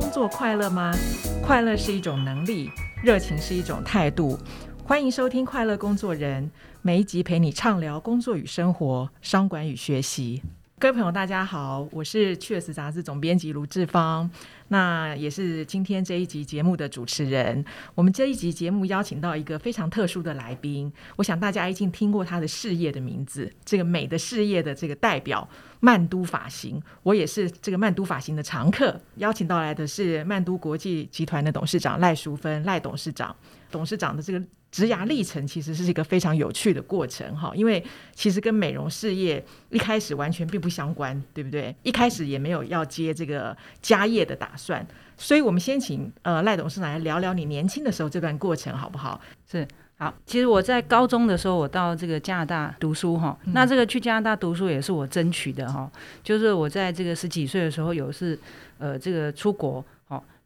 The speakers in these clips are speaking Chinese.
工作快乐吗？快乐是一种能力，热情是一种态度。欢迎收听《快乐工作人》，每一集陪你畅聊工作与生活、商管与学习。各位朋友，大家好，我是《Cheers》杂志总编辑卢志芳，那也是今天这一集节目的主持人。我们这一集节目邀请到一个非常特殊的来宾，我想大家一定听过他的事业的名字，这个美的事业的这个代表曼都发型，我也是这个曼都发型的常客。邀请到来的是曼都国际集团的董事长赖淑芬，赖董事长。董事长的这个职涯历程其实是一个非常有趣的过程哈，因为其实跟美容事业一开始完全并不相关，对不对？一开始也没有要接这个家业的打算，所以我们先请呃赖董事长来聊聊你年轻的时候这段过程好不好？是好，其实我在高中的时候，我到这个加拿大读书哈，嗯、那这个去加拿大读书也是我争取的哈，就是我在这个十几岁的时候有是呃这个出国。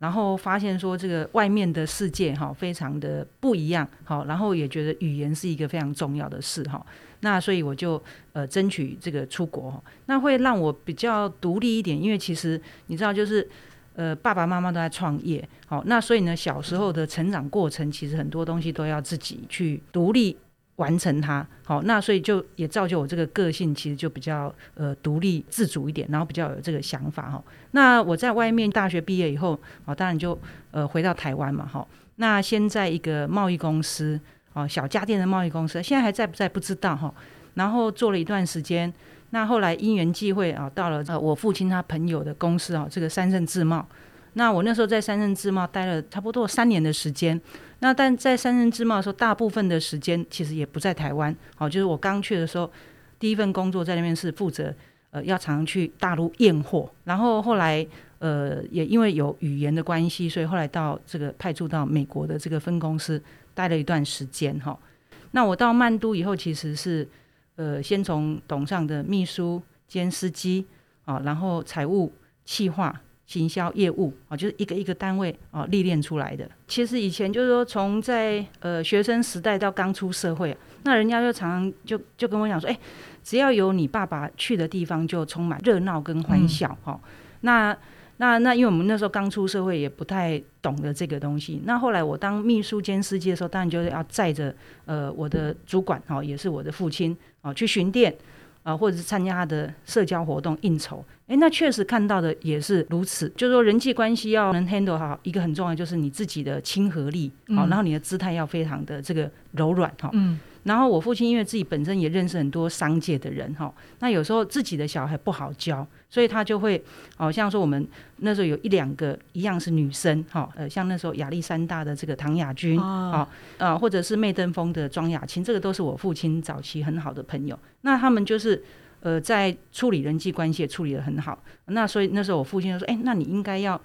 然后发现说这个外面的世界哈非常的不一样，好，然后也觉得语言是一个非常重要的事哈，那所以我就呃争取这个出国，那会让我比较独立一点，因为其实你知道就是呃爸爸妈妈都在创业，好，那所以呢小时候的成长过程其实很多东西都要自己去独立。完成它，好，那所以就也造就我这个个性，其实就比较呃独立自主一点，然后比较有这个想法哈。那我在外面大学毕业以后，啊，当然就呃回到台湾嘛，哈。那先在一个贸易公司，哦，小家电的贸易公司，现在还在不在不知道哈。然后做了一段时间，那后来因缘际会啊，到了呃我父亲他朋友的公司啊，这个三盛制贸。那我那时候在三盛制贸待了差不多三年的时间。那但在三盛制贸的时候，大部分的时间其实也不在台湾。好，就是我刚去的时候，第一份工作在那边是负责呃要常去大陆验货。然后后来呃也因为有语言的关系，所以后来到这个派驻到美国的这个分公司待了一段时间哈。那我到曼都以后，其实是呃先从董事长的秘书兼司机啊，然后财务企划。行销业务啊，就是一个一个单位啊历练出来的。其实以前就是说，从在呃学生时代到刚出社会，那人家就常常就就跟我讲说，哎，只要有你爸爸去的地方，就充满热闹跟欢笑哈、嗯。那那那，因为我们那时候刚出社会，也不太懂得这个东西。那后来我当秘书兼司机的时候，当然就是要载着呃我的主管哦，也是我的父亲哦去巡店啊，或者是参加他的社交活动应酬。哎，那确实看到的也是如此，就是说人际关系要能 handle 好，一个很重要就是你自己的亲和力，好、嗯，然后你的姿态要非常的这个柔软哈。嗯。然后我父亲因为自己本身也认识很多商界的人哈，那有时候自己的小孩不好教，所以他就会，好像说我们那时候有一两个一样是女生哈，呃，像那时候亚历山大的这个唐雅君啊，啊，或者是媚登峰的庄雅琴，这个都是我父亲早期很好的朋友，那他们就是。呃，在处理人际关系也处理得很好，那所以那时候我父亲就说：“哎，那你应该要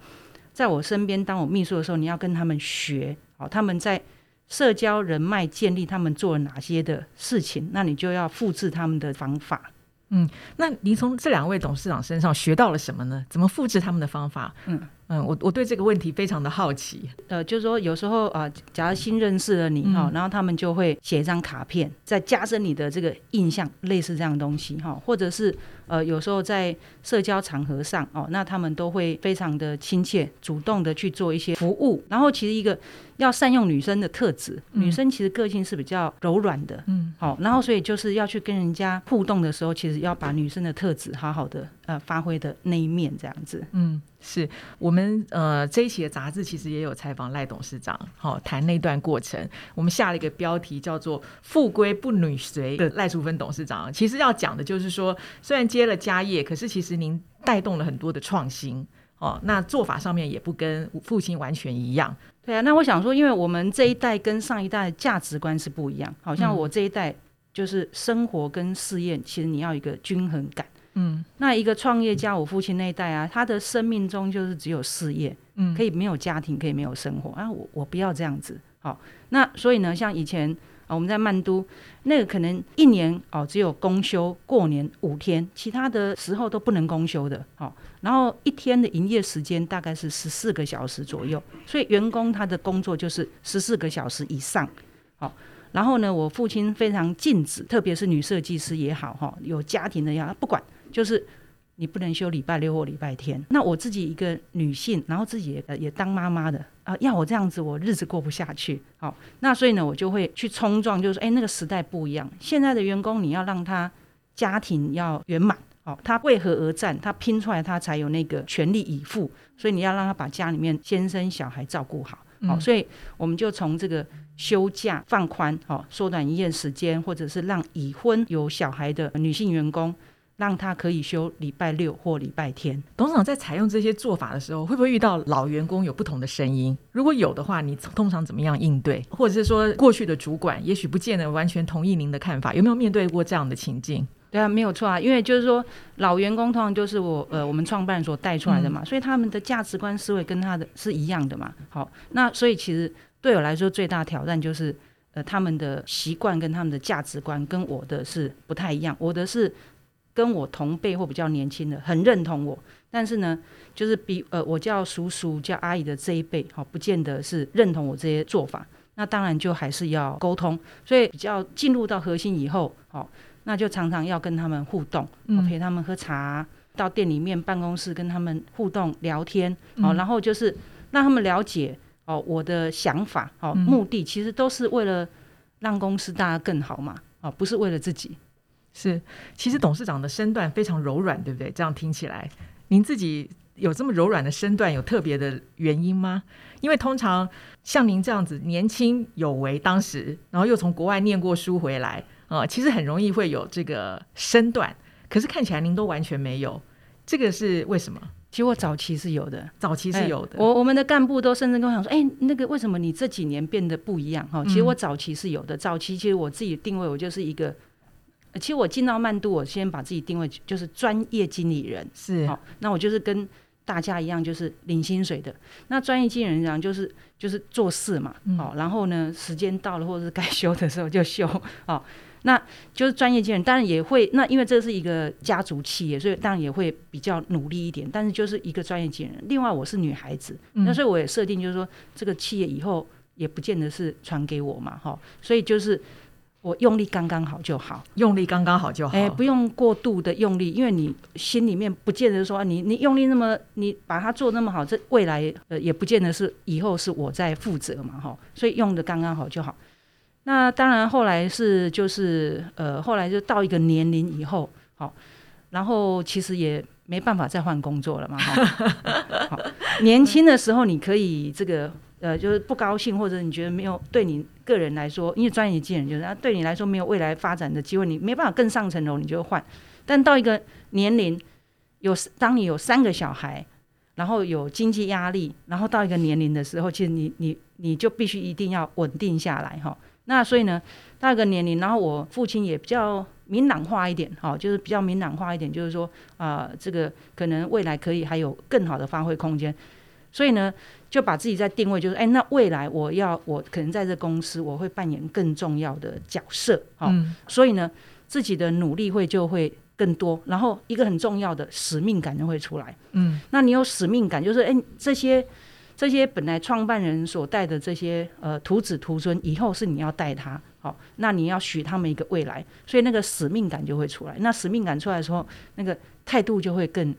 在我身边当我秘书的时候，你要跟他们学，好，他们在社交人脉建立，他们做了哪些的事情，那你就要复制他们的方法。”嗯，那您从这两位董事长身上学到了什么呢？怎么复制他们的方法？嗯。嗯，我我对这个问题非常的好奇。呃，就是说有时候啊、呃，假如新认识了你哈、嗯，然后他们就会写一张卡片，再加深你的这个印象，类似这样的东西哈，或者是呃，有时候在社交场合上哦，那他们都会非常的亲切，主动的去做一些服务。然后其实一个要善用女生的特质，嗯、女生其实个性是比较柔软的，嗯，好，然后所以就是要去跟人家互动的时候，其实要把女生的特质好好的呃发挥的那一面这样子，嗯。是我们呃这一期的杂志其实也有采访赖董事长，好、哦、谈那段过程。我们下了一个标题叫做“富贵不女随”的赖淑芬董事长，其实要讲的就是说，虽然接了家业，可是其实您带动了很多的创新哦。那做法上面也不跟父亲完全一样。对啊，那我想说，因为我们这一代跟上一代价值观是不一样，好像我这一代就是生活跟事业，其实你要一个均衡感。嗯，那一个创业家，我父亲那一代啊，他的生命中就是只有事业，嗯，可以没有家庭，可以没有生活啊。我我不要这样子，好，那所以呢，像以前啊，我们在曼都，那个可能一年哦只有公休过年五天，其他的时候都不能公休的，好，然后一天的营业时间大概是十四个小时左右，所以员工他的工作就是十四个小时以上，好。然后呢，我父亲非常禁止，特别是女设计师也好，哈，有家庭的呀，不管，就是你不能休礼拜六或礼拜天。那我自己一个女性，然后自己也也当妈妈的啊，要我这样子，我日子过不下去。好，那所以呢，我就会去冲撞，就是说，哎，那个时代不一样，现在的员工你要让他家庭要圆满，好，他为何而战？他拼出来，他才有那个全力以赴。所以你要让他把家里面先生小孩照顾好。好，所以我们就从这个休假放宽，好，缩短营业时间，或者是让已婚有小孩的女性员工。让他可以休礼拜六或礼拜天。董事长在采用这些做法的时候，会不会遇到老员工有不同的声音？如果有的话，你通常怎么样应对？或者是说，过去的主管也许不见得完全同意您的看法，有没有面对过这样的情境？对啊，没有错啊，因为就是说，老员工通常就是我呃我们创办所带出来的嘛，所以他们的价值观思维跟他的是一样的嘛。好，那所以其实对我来说最大挑战就是呃他们的习惯跟他们的价值观跟我的是不太一样，我的是。跟我同辈或比较年轻的很认同我，但是呢，就是比呃我叫叔叔叫阿姨的这一辈，好，不见得是认同我这些做法。那当然就还是要沟通，所以比较进入到核心以后，好，那就常常要跟他们互动，陪他们喝茶，到店里面办公室跟他们互动聊天，好，然后就是让他们了解哦我的想法，好，目的其实都是为了让公司大家更好嘛，哦，不是为了自己。是，其实董事长的身段非常柔软，对不对？这样听起来，您自己有这么柔软的身段，有特别的原因吗？因为通常像您这样子年轻有为，当时然后又从国外念过书回来啊、呃，其实很容易会有这个身段。可是看起来您都完全没有，这个是为什么？其实我早期是有的，早期是有的。欸、我我们的干部都甚至跟我讲说：“哎、欸，那个为什么你这几年变得不一样？”哈，其实我早期是有的。早期其实我自己定位，我就是一个。其实我进到曼度，我先把自己定位就是专业经理人，是好，那我就是跟大家一样，就是领薪水的。那专业经理人讲就是就是做事嘛，好、嗯，然后呢，时间到了或者是该休的时候就休，好，那就是专业经理人。当然也会，那因为这是一个家族企业，所以当然也会比较努力一点。但是就是一个专业经理人。另外我是女孩子，嗯、那所以我也设定就是说，这个企业以后也不见得是传给我嘛，哈，所以就是。我用力刚刚好就好，用力刚刚好就好，哎，不用过度的用力，因为你心里面不见得说你你用力那么，你把它做那么好，这未来呃也不见得是以后是我在负责嘛，哈，所以用的刚刚好就好。那当然后来是就是呃后来就到一个年龄以后，好，然后其实也没办法再换工作了嘛，哈，好，年轻的时候你可以这个。呃，就是不高兴，或者你觉得没有对你个人来说，因为专业经理人就是，啊，对你来说没有未来发展的机会，你没办法更上层楼，你就换。但到一个年龄，有当你有三个小孩，然后有经济压力，然后到一个年龄的时候，其实你你你就必须一定要稳定下来哈。那所以呢，到一个年龄，然后我父亲也比较明朗化一点，哈，就是比较明朗化一点，就是说啊，这个可能未来可以还有更好的发挥空间。所以呢，就把自己在定位，就是哎，那未来我要我可能在这公司，我会扮演更重要的角色，哦，嗯，所以呢，自己的努力会就会更多，然后一个很重要的使命感就会出来，嗯，那你有使命感，就是哎，这些这些本来创办人所带的这些呃徒子徒孙，以后是你要带他，好，那你要许他们一个未来，所以那个使命感就会出来，那使命感出来的时候，那个态度就会更。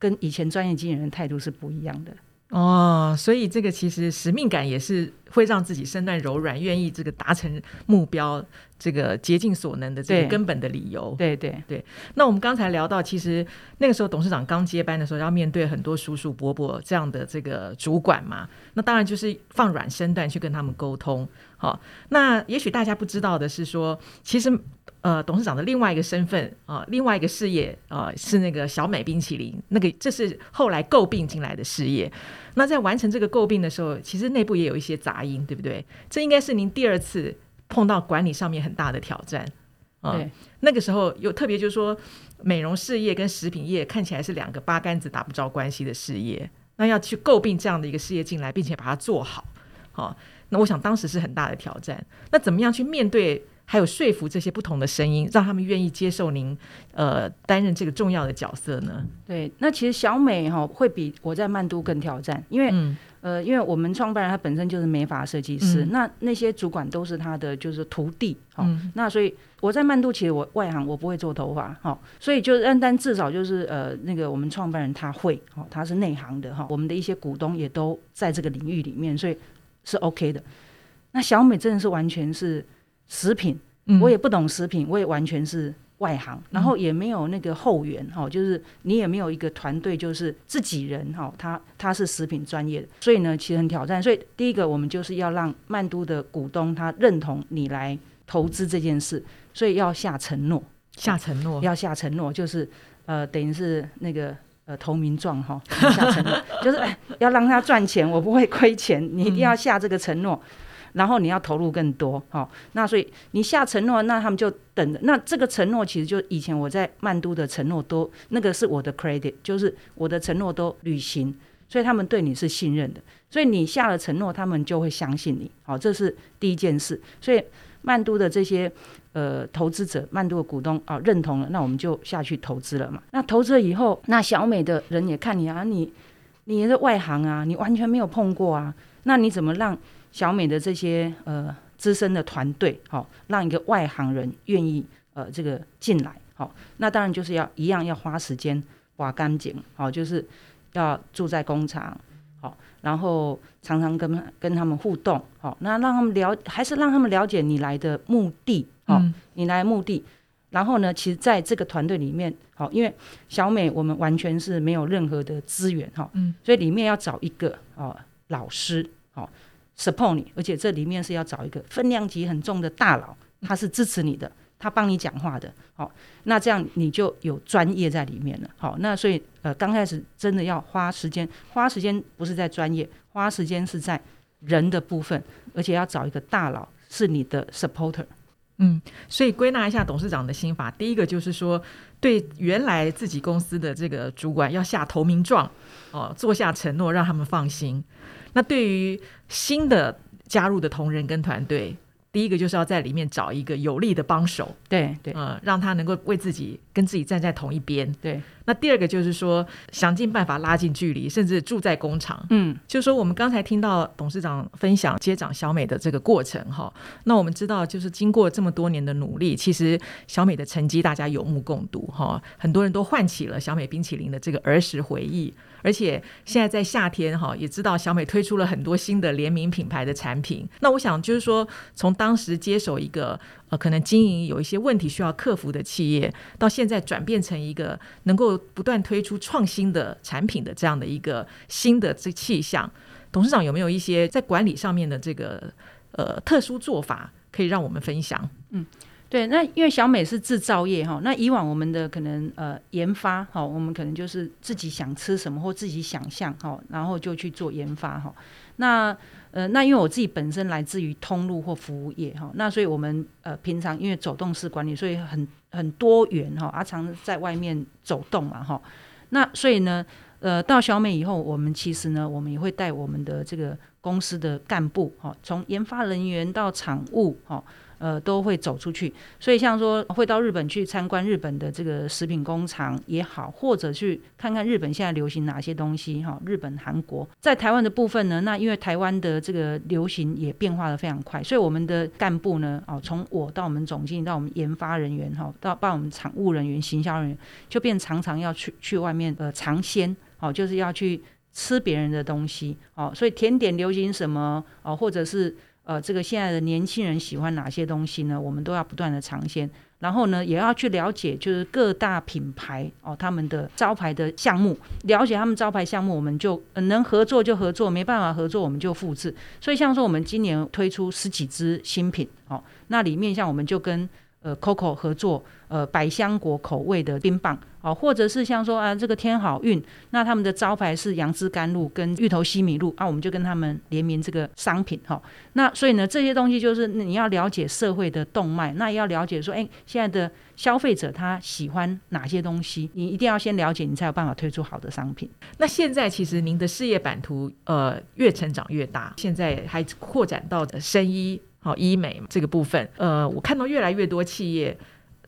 跟以前专业经理人的态度是不一样的哦，所以这个其实使命感也是会让自己身段柔软，愿意这个达成目标，这个竭尽所能的这个根本的理由。对对对。那我们刚才聊到，其实那个时候董事长刚接班的时候，要面对很多叔叔伯伯这样的这个主管嘛，那当然就是放软身段去跟他们沟通。好，那也许大家不知道的是说，其实。呃，董事长的另外一个身份啊、呃，另外一个事业啊、呃，是那个小美冰淇淋，那个这是后来诟病进来的事业。那在完成这个诟病的时候，其实内部也有一些杂音，对不对？这应该是您第二次碰到管理上面很大的挑战啊。那个时候有特别就是说，美容事业跟食品业看起来是两个八竿子打不着关系的事业，那要去诟病这样的一个事业进来，并且把它做好，好、呃，那我想当时是很大的挑战。那怎么样去面对？还有说服这些不同的声音，让他们愿意接受您，呃，担任这个重要的角色呢？对，那其实小美哈会比我在曼都更挑战，因为、嗯、呃，因为我们创办人他本身就是美发设计师，嗯、那那些主管都是他的就是徒弟，好、嗯，那所以我在曼都其实我外行我不会做头发，好，所以就但但至少就是呃那个我们创办人他会，哦，他是内行的哈，我们的一些股东也都在这个领域里面，所以是 OK 的。那小美真的是完全是食品，嗯、我也不懂食品，我也完全是。外行，然后也没有那个后援哈，就是你也没有一个团队，就是自己人哈，他他是食品专业的，所以呢，其实很挑战。所以第一个，我们就是要让曼都的股东他认同你来投资这件事，所以要下承诺，下承诺，要下承诺，就是呃，等于是那个呃投名状哈，下承诺，就是哎，要让他赚钱，我不会亏钱，你一定要下这个承诺。嗯然后你要投入更多，好、哦，那所以你下承诺，那他们就等着。那这个承诺其实就以前我在曼都的承诺都，那个是我的 credit，就是我的承诺都履行，所以他们对你是信任的。所以你下了承诺，他们就会相信你，好、这是第一件事。所以曼都的这些呃投资者，曼都的股东啊、哦、认同了，那我们就下去投资了嘛。那投资了以后，那小美的人也看你啊，你你也是外行啊，你完全没有碰过啊，那你怎么让？小美的这些呃资深的团队，好、哦，让一个外行人愿意呃这个进来，好、哦，那当然就是要一样要花时间挖干净，好、哦，就是要住在工厂，好、哦，然后常常跟跟他们互动，好、哦，那让他们了还是让他们了解你来的目的，好、你来的目的，然后呢，其实在这个团队里面，好、哦，因为小美我们完全是没有任何的资源，哈、所以里面要找一个哦老师，好、哦。Support 你，而且这里面是要找一个分量级很重的大佬，他是支持你的，他帮你讲话的。好，那这样你就有专业在里面了。好，那所以呃，刚开始真的要花时间，花时间不是在专业，花时间是在人的部分，而且要找一个大佬是你的 supporter。嗯，所以归纳一下董事长的心法，第一个就是说，对原来自己公司的这个主管要下投名状，哦，做下承诺，让他们放心。那对于新的加入的同仁跟团队，第一个就是要在里面找一个有力的帮手，对对，呃，让他能够为自己跟自己站在同一边，对。那第二个就是说，想尽办法拉近距离，甚至住在工厂，嗯，就是说我们刚才听到董事长分享接掌小美的这个过程哈，那我们知道就是经过这么多年的努力，其实小美的成绩大家有目共睹哈，很多人都唤起了小美冰淇淋的这个儿时回忆。而且现在在夏天哈，也知道小美推出了很多新的联名品牌的产品。那我想就是说，从当时接手一个呃可能经营有一些问题需要克服的企业，到现在转变成一个能够不断推出创新的产品的这样的一个新的这气象，董事长有没有一些在管理上面的这个呃特殊做法可以让我们分享？嗯。对，那因为小美是制造业哈，那以往我们的可能呃研发哈，我们可能就是自己想吃什么或自己想象哈，然后就去做研发哈。那呃那因为我自己本身来自于通路或服务业哈，那所以我们呃平常因为走动式管理，所以很很多元哈，而常在外面走动嘛哈。那所以呢，呃到小美以后，我们其实呢，我们也会带我们的这个公司的干部哈，从研发人员到厂务哈。呃，都会走出去，所以像说会到日本去参观日本的这个食品工厂也好，或者去看看日本现在流行哪些东西哈。日本、韩国在台湾的部分呢，那因为台湾的这个流行也变化得非常快，所以我们的干部呢，哦，从我到我们总经理到我们研发人员哈，到到我们厂务人员、行销人员，就变常常要去去外面呃尝鲜哦，就是要去吃别人的东西哦，所以甜点流行什么哦，或者是。呃，这个现在的年轻人喜欢哪些东西呢？我们都要不断的尝鲜，然后呢，也要去了解，就是各大品牌哦，他们的招牌的项目，了解他们招牌项目，我们就、呃、能合作就合作，没办法合作我们就复制。所以像说我们今年推出十几支新品，哦，那里面像我们就跟呃 Coco 合作。呃，百香果口味的冰棒，哦，或者是像说啊，这个天好运，那他们的招牌是杨枝甘露跟芋头西米露啊，我们就跟他们联名这个商品哈、哦。那所以呢，这些东西就是你要了解社会的动脉，那也要了解说，哎，现在的消费者他喜欢哪些东西，你一定要先了解，你才有办法推出好的商品。那现在其实您的事业版图呃越成长越大，现在还扩展到的生医好医美这个部分，呃，我看到越来越多企业。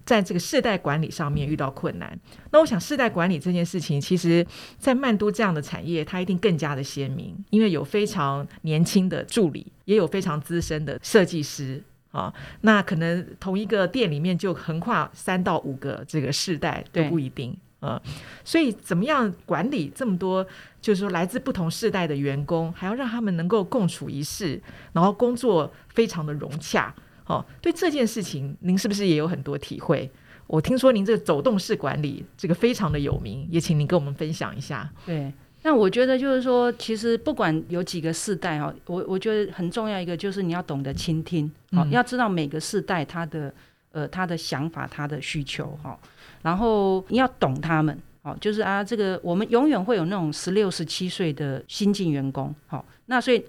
在这个世代管理上面遇到困难。那我想，世代管理这件事情，其实在曼都这样的产业，它一定更加的鲜明，因为有非常年轻的助理，也有非常资深的设计师啊。那可能同一个店里面就横跨三到五个这个世代都不一定。呃，所以怎么样管理这么多，就是说来自不同世代的员工，还要让他们能够共处一室，然后工作非常的融洽。哦，对这件事情，您是不是也有很多体会？我听说您这个走动式管理这个非常的有名，也请您跟我们分享一下。对，那我觉得就是说，其实不管有几个世代哈，我我觉得很重要一个就是你要懂得倾听，哦，要知道每个世代他的呃他的想法、他的需求哈。然后你要懂他们，好，就是啊，这个我们永远会有那种十六、十七岁的新进员工，好，那所以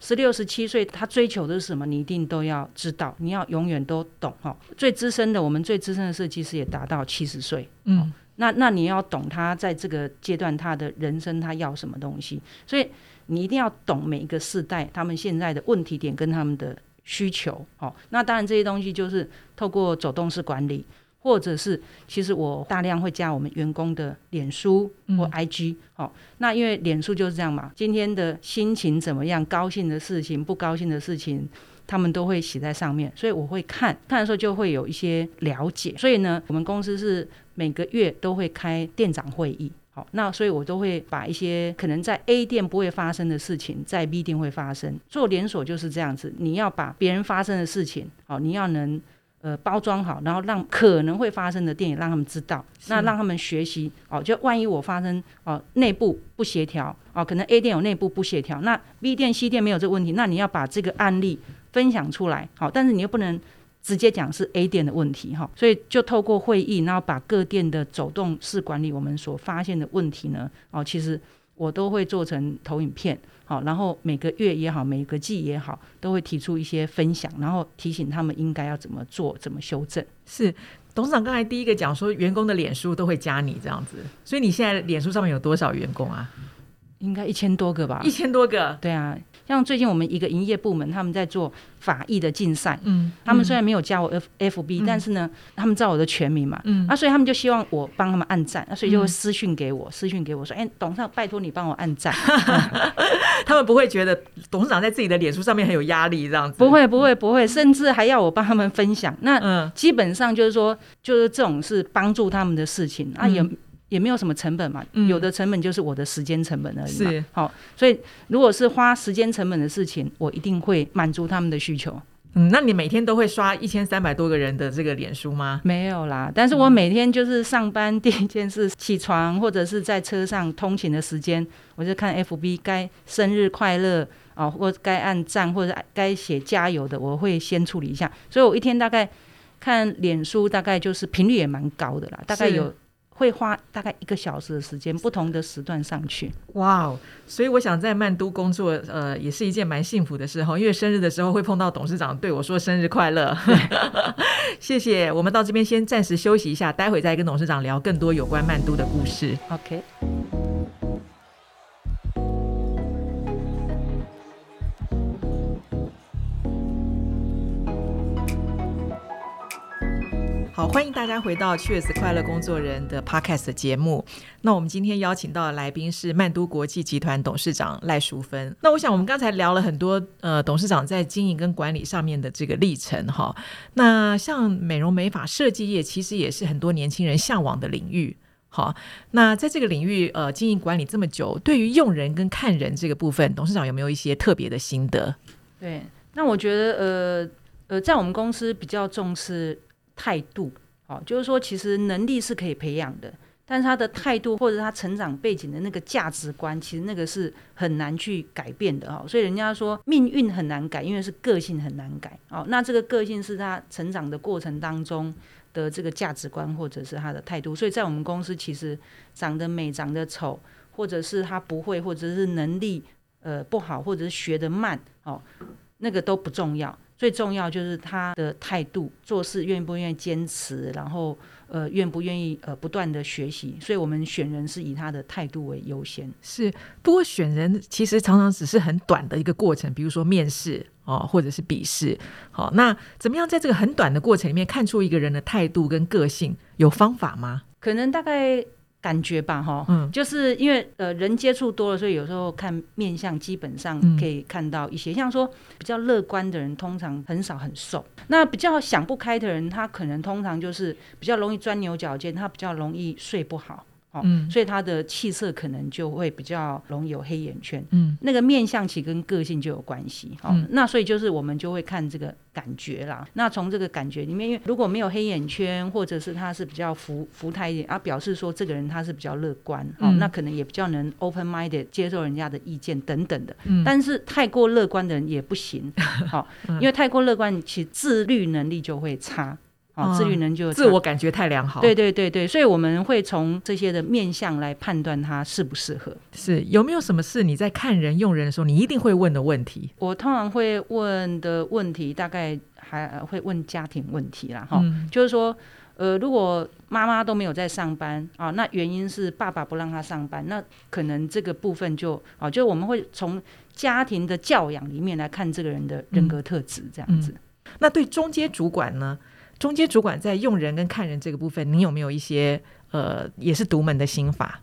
十六、十七岁他追求的是什么？你一定都要知道，你要永远都懂，哈。最资深的，我们最资深的设计师也达到七十岁，嗯，那那你要懂他在这个阶段他的人生他要什么东西，所以你一定要懂每一个世代他们现在的问题点跟他们的需求，好，那当然这些东西就是透过走动式管理。或者是，其实我大量会加我们员工的脸书或 IG，好、嗯哦，那因为脸书就是这样嘛，今天的心情怎么样，高兴的事情、不高兴的事情，他们都会写在上面，所以我会看，看的时候就会有一些了解。所以呢，我们公司是每个月都会开店长会议，好、哦，那所以我都会把一些可能在 A 店不会发生的事情，在 B 店会发生。做连锁就是这样子，你要把别人发生的事情，好、哦，你要能。呃，包装好，然后让可能会发生的店也让他们知道，那让他们学习哦。就万一我发生哦内部不协调哦，可能 A 店有内部不协调，那 B 店 C 店没有这个问题，那你要把这个案例分享出来，好，但是你又不能直接讲是 A 店的问题哈，所以就透过会议，然后把各店的走动式管理我们所发现的问题呢，哦，其实我都会做成投影片。好，然后每个月也好，每个季也好，都会提出一些分享，然后提醒他们应该要怎么做，怎么修正。是董事长刚才第一个讲说，员工的脸书都会加你这样子，所以你现在脸书上面有多少员工啊？应该一千多个吧？一千多个，对啊。像最近我们一个营业部门，他们在做法医的竞赛，嗯，他们虽然没有加我 F F B，、嗯、但是呢，他们知道我的全名嘛，嗯，啊，所以他们就希望我帮他们按赞，啊，所以就会私讯给我，嗯、私讯给我说，哎、欸，董事长，拜托你帮我按赞。他们不会觉得董事长在自己的脸书上面很有压力这样子，不会，不会，不会，甚至还要我帮他们分享。那基本上就是说，就是这种是帮助他们的事情，啊，也。也没有什么成本嘛，有的成本就是我的时间成本而已嘛。是，好，所以如果是花时间成本的事情，我一定会满足他们的需求。嗯，那你每天都会刷一千三百多个人的这个脸书吗？没有啦，但是我每天就是上班第一件事，起床或者是在车上通勤的时间，我就看 FB 该生日快乐啊，或该按赞或者该写加油的，我会先处理一下。所以我一天大概看脸书，大概就是频率也蛮高的啦，大概有。会花大概一个小时的时间，不同的时段上去。哇哦！所以我想在曼都工作，呃，也是一件蛮幸福的事哈。因为生日的时候会碰到董事长对我说生日快乐。谢谢。我们到这边先暂时休息一下，待会再跟董事长聊更多有关曼都的故事。OK。好，欢迎大家回到 Cheers 快乐工作人的 Podcast 节目。那我们今天邀请到的来宾是曼都国际集团董事长赖淑芬。那我想我们刚才聊了很多，呃，董事长在经营跟管理上面的这个历程哈。那像美容美发设计业，其实也是很多年轻人向往的领域。好，那在这个领域，呃，经营管理这么久，对于用人跟看人这个部分，董事长有没有一些特别的心得？对，那我觉得，呃呃，在我们公司比较重视。态度，哦，就是说，其实能力是可以培养的，但是他的态度或者他成长背景的那个价值观，其实那个是很难去改变的哦。所以人家说命运很难改，因为是个性很难改哦。那这个个性是他成长的过程当中的这个价值观，或者是他的态度。所以在我们公司，其实长得美、长得丑，或者是他不会，或者是能力呃不好，或者是学得慢哦，那个都不重要。最重要就是他的态度，做事愿不愿意坚持，然后呃愿不愿意呃不断的学习，所以我们选人是以他的态度为优先。是，不过选人其实常常只是很短的一个过程，比如说面试哦，或者是笔试。好，那怎么样在这个很短的过程里面看出一个人的态度跟个性？有方法吗？可能大概。感觉吧，哈，嗯，就是因为呃人接触多了，所以有时候看面相，基本上可以看到一些，嗯、像说比较乐观的人，通常很少很瘦；那比较想不开的人，他可能通常就是比较容易钻牛角尖，他比较容易睡不好。哦，嗯，所以他的气色可能就会比较容易有黑眼圈，嗯，那个面相其实跟个性就有关系，哦，嗯，那所以就是我们就会看这个感觉啦。那从这个感觉里面，因为如果没有黑眼圈，或者是他是比较浮浮态一点啊，表示说这个人他是比较乐观，哦，那可能也比较能 open minded 接受人家的意见等等的。嗯，但是太过乐观的人也不行，好，因为太过乐观，其实自律能力就会差。哦，自律能就自我感觉太良好。对对对对，所以我们会从这些的面相来判断他适不适合。是有没有什么事你在看人用人的时候，你一定会问的问题？我通常会问的问题，大概还会问家庭问题啦。哈、嗯，就是说，呃，如果妈妈都没有在上班啊，那原因是爸爸不让他上班，那可能这个部分就啊，就我们会从家庭的教养里面来看这个人的人格特质，这样子、嗯嗯。那对中间主管呢？中间主管在用人跟看人这个部分，你有没有一些呃，也是独门的心法？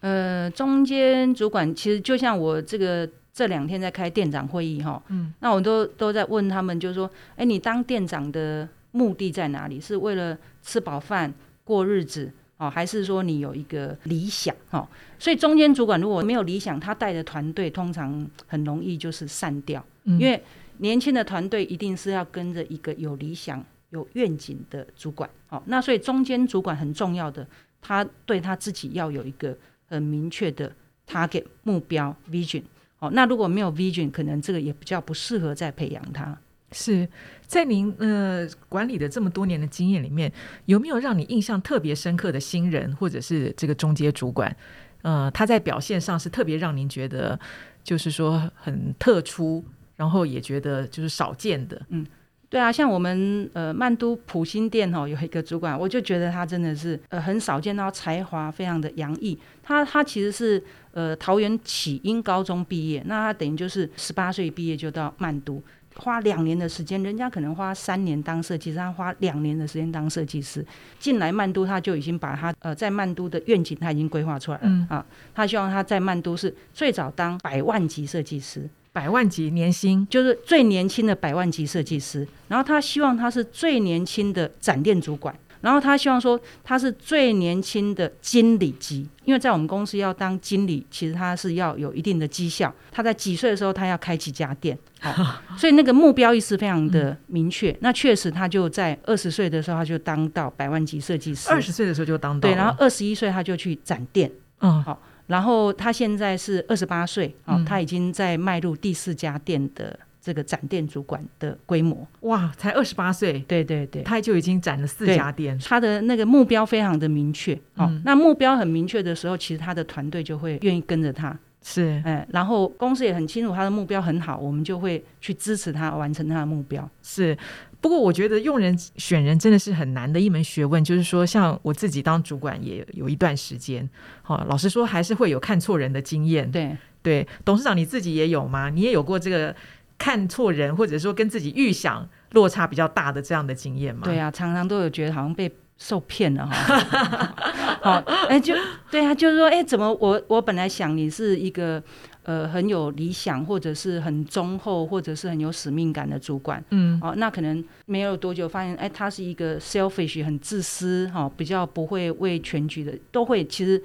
呃，中间主管其实就像我这个这两天在开店长会议哈，嗯，那我都都在问他们，就是说，哎，你当店长的目的在哪里？是为了吃饱饭过日子哦，还是说你有一个理想哦？所以中间主管如果没有理想，他带的团队通常很容易就是散掉，嗯，因为年轻的团队一定是要跟着一个有理想。有愿景的主管，好，那所以中间主管很重要的，他对他自己要有一个很明确的 target 目标 vision，好，那如果没有 vision，可能这个也比较不适合再培养他。是在您呃管理的这么多年的经验里面，有没有让你印象特别深刻的新人，或者是这个中阶主管？呃，他在表现上是特别让您觉得就是说很特殊，然后也觉得就是少见的，嗯。对啊，像我们呃曼都普新店哦，有一个主管，我就觉得他真的是呃很少见到才华非常的洋溢。他他其实是呃桃园启英高中毕业，那他等于就是十八岁毕业就到曼都，花两年的时间，人家可能花三年当设计师，他花两年的时间当设计师。进来曼都，他就已经把他呃在曼都的愿景他已经规划出来了、嗯、啊，他希望他在曼都是最早当百万级设计师。百万级年薪。就是最年轻的百万级设计师，然后他希望他是最年轻的展店主管，然后他希望说他是最年轻的经理级，因为在我们公司要当经理，其实他是要有一定的绩效。他在几岁的时候他要开几家店，好，所以那个目标意识非常的明确。那确实他就在二十岁的时候他就当到百万级设计师，二十岁的时候就当到，对，然后二十一岁他就去展店，嗯，好。然后他现在是二十八岁啊，他已经在迈入第四家店的这个展店主管的规模。哇，才二十八岁，对对对，他就已经展了四家店。他的那个目标非常的明确，哦、嗯，那目标很明确的时候，其实他的团队就会愿意跟着他。是，哎，然后公司也很清楚他的目标很好，我们就会去支持他完成他的目标。是。不过我觉得用人选人真的是很难的一门学问，就是说，像我自己当主管也有一段时间，好，老实说还是会有看错人的经验。对对，董事长你自己也有吗？你也有过这个看错人，或者说跟自己预想落差比较大的这样的经验吗？对啊，常常都有觉得好像被受骗了哈。好，哎，就对啊，就是说，哎，怎么我我本来想你是一个。呃，很有理想，或者是很忠厚，或者是很有使命感的主管，嗯，哦，那可能没有多久，发现，哎，他是一个 selfish，很自私，哈、哦，比较不会为全局的，都会。其实，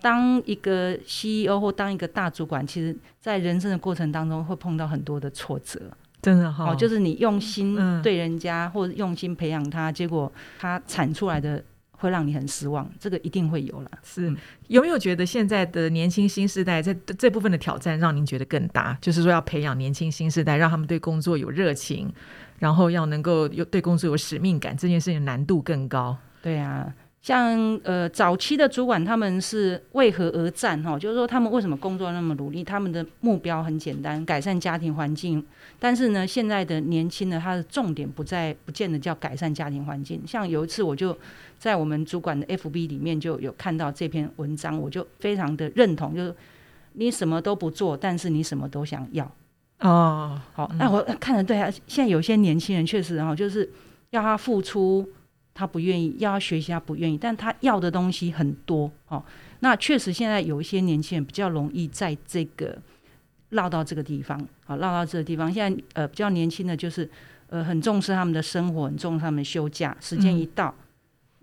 当一个 CEO 或当一个大主管，其实在人生的过程当中，会碰到很多的挫折，真的哈、哦哦，就是你用心对人家，嗯、或者用心培养他，结果他产出来的。会让你很失望，这个一定会有了。是有没有觉得现在的年轻新时代在这部分的挑战让您觉得更大？就是说要培养年轻新时代，让他们对工作有热情，然后要能够有对工作有使命感，这件事情难度更高。对啊。像呃早期的主管他们是为何而战哈？就是说他们为什么工作那么努力？他们的目标很简单，改善家庭环境。但是呢，现在的年轻的他的重点不在，不见得叫改善家庭环境。像有一次我就在我们主管的 FB 里面就有看到这篇文章，我就非常的认同，就是你什么都不做，但是你什么都想要。哦，好，那我看得对啊。现在有些年轻人确实哈，就是要他付出，他不愿意；要他学习，他不愿意。但他要的东西很多哦。那确实现在有一些年轻人比较容易在这个绕到这个地方，好，绕到这个地方。现在呃比较年轻的就是呃很重视他们的生活，很重视他们休假时间一到，嗯、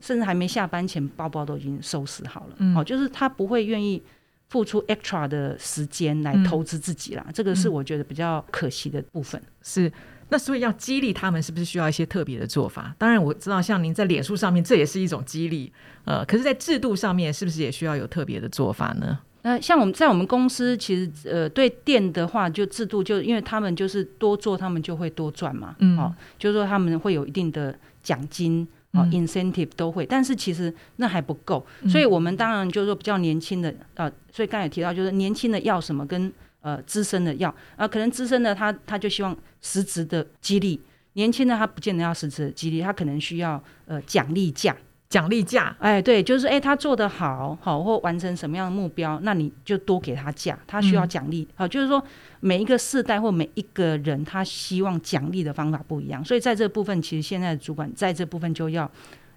甚至还没下班前，包包都已经收拾好了。嗯，好，就是他不会愿意。付出 extra 的时间来投资自己啦，嗯、这个是我觉得比较可惜的部分。是，那所以要激励他们，是不是需要一些特别的做法？当然我知道，像您在脸书上面，这也是一种激励。呃，可是，在制度上面，是不是也需要有特别的做法呢？那、呃、像我们在我们公司，其实呃，对店的话，就制度就因为他们就是多做，他们就会多赚嘛。嗯，哦，就是说他们会有一定的奖金。哦，incentive 都会，但是其实那还不够，所以我们当然就是说比较年轻的，呃，所以刚才提到就是年轻的要什么跟呃资深的要，啊、呃，可能资深的他他就希望实质的激励，年轻的他不见得要实质的激励，他可能需要呃奖励价。奖励价，哎，对，就是哎，他做得好，好或完成什么样的目标，那你就多给他价，他需要奖励，好、嗯，就是说每一个世代或每一个人，他希望奖励的方法不一样，所以在这部分，其实现在的主管在这部分就要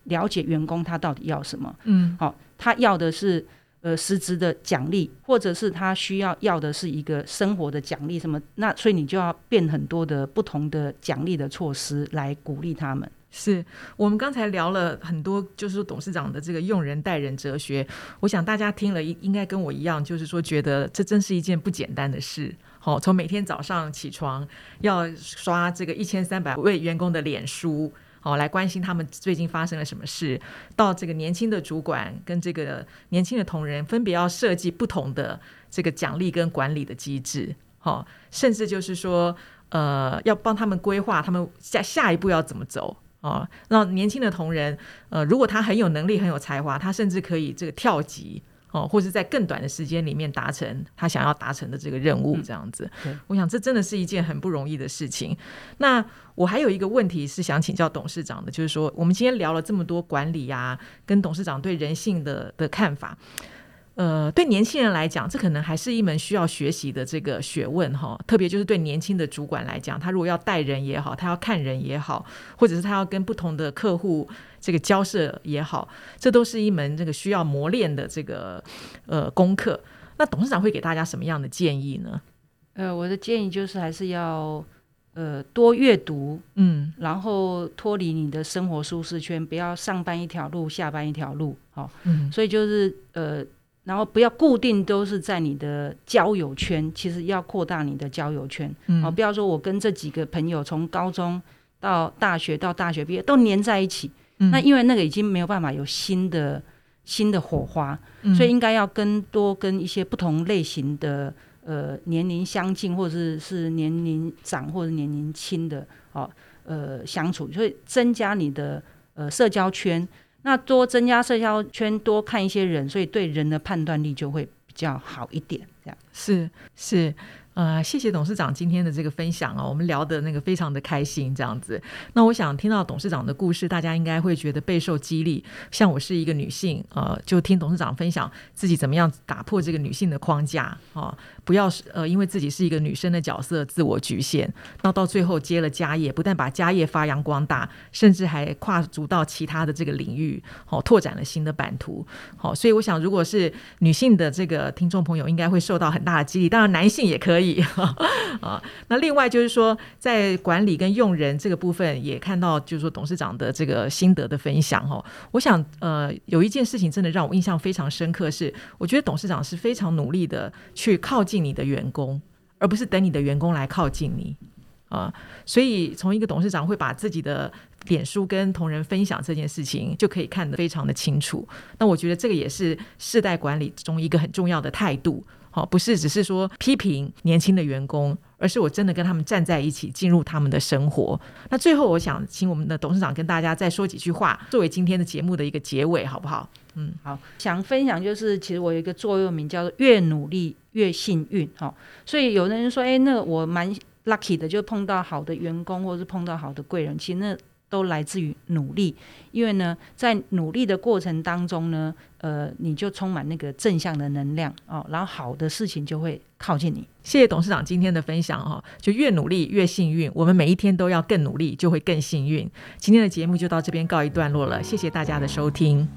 了解员工他到底要什么，嗯，好，他要的是呃实质的奖励，或者是他需要要的是一个生活的奖励什么，那所以你就要变很多的不同的奖励的措施来鼓励他们。是我们刚才聊了很多，就是说董事长的这个用人待人哲学，我想大家听了应应该跟我一样，就是说觉得这真是一件不简单的事。好，从每天早上起床要刷这个一千三百位员工的脸书，好来关心他们最近发生了什么事，到这个年轻的主管跟这个年轻的同仁分别要设计不同的这个奖励跟管理的机制，好，甚至就是说呃要帮他们规划他们下下一步要怎么走。哦，那年轻的同仁，呃，如果他很有能力、很有才华，他甚至可以这个跳级哦，或者在更短的时间里面达成他想要达成的这个任务，这样子。嗯、我想这真的是一件很不容易的事情。那我还有一个问题是想请教董事长的，就是说，我们今天聊了这么多管理啊，跟董事长对人性的的看法。呃，对年轻人来讲，这可能还是一门需要学习的这个学问哈。特别就是对年轻的主管来讲，他如果要带人也好，他要看人也好，或者是他要跟不同的客户这个交涉也好，这都是一门这个需要磨练的这个呃功课。那董事长会给大家什么样的建议呢？呃，我的建议就是还是要呃多阅读，嗯，然后脱离你的生活舒适圈，不要上班一条路，下班一条路，好，嗯，所以就是呃。然后不要固定都是在你的交友圈，其实要扩大你的交友圈。嗯，不要说我跟这几个朋友从高中到大学到大学毕业都黏在一起，嗯，那因为那个已经没有办法有新的新的火花，嗯，所以应该要跟多跟一些不同类型的呃年龄相近或者是是年龄长或者年龄轻的哦呃相处，所以增加你的呃社交圈。那多增加社交圈，多看一些人，所以对人的判断力就会比较好一点。这样是是。呃，谢谢董事长今天的这个分享啊，我们聊的那个非常的开心，这样子。那我想听到董事长的故事，大家应该会觉得备受激励。像我是一个女性，呃，就听董事长分享自己怎么样打破这个女性的框架啊，不要是呃因为自己是一个女生的角色自我局限，那到最后接了家业，不但把家业发扬光大，甚至还跨足到其他的这个领域，好，拓展了新的版图。好，所以我想，如果是女性的这个听众朋友，应该会受到很大的激励。当然，男性也可以。以 啊，那另外就是说，在管理跟用人这个部分，也看到就是说董事长的这个心得的分享哈。我想呃，有一件事情真的让我印象非常深刻，是我觉得董事长是非常努力的去靠近你的员工，而不是等你的员工来靠近你啊。所以从一个董事长会把自己的脸书跟同仁分享这件事情，就可以看得非常的清楚。那我觉得这个也是世代管理中一个很重要的态度。好，不是只是说批评年轻的员工，而是我真的跟他们站在一起，进入他们的生活。那最后，我想请我们的董事长跟大家再说几句话，作为今天的节目的一个结尾，好不好？嗯，好，想分享就是，其实我有一个座右铭叫做“越努力越幸运”。好，所以有的人说，哎，那我蛮 lucky 的，就碰到好的员工，或者是碰到好的贵人，其实那都来自于努力，因为呢，在努力的过程当中呢，呃，你就充满那个正向的能量哦，然后好的事情就会靠近你。谢谢董事长今天的分享哦，就越努力越幸运，我们每一天都要更努力，就会更幸运。今天的节目就到这边告一段落了，谢谢大家的收听。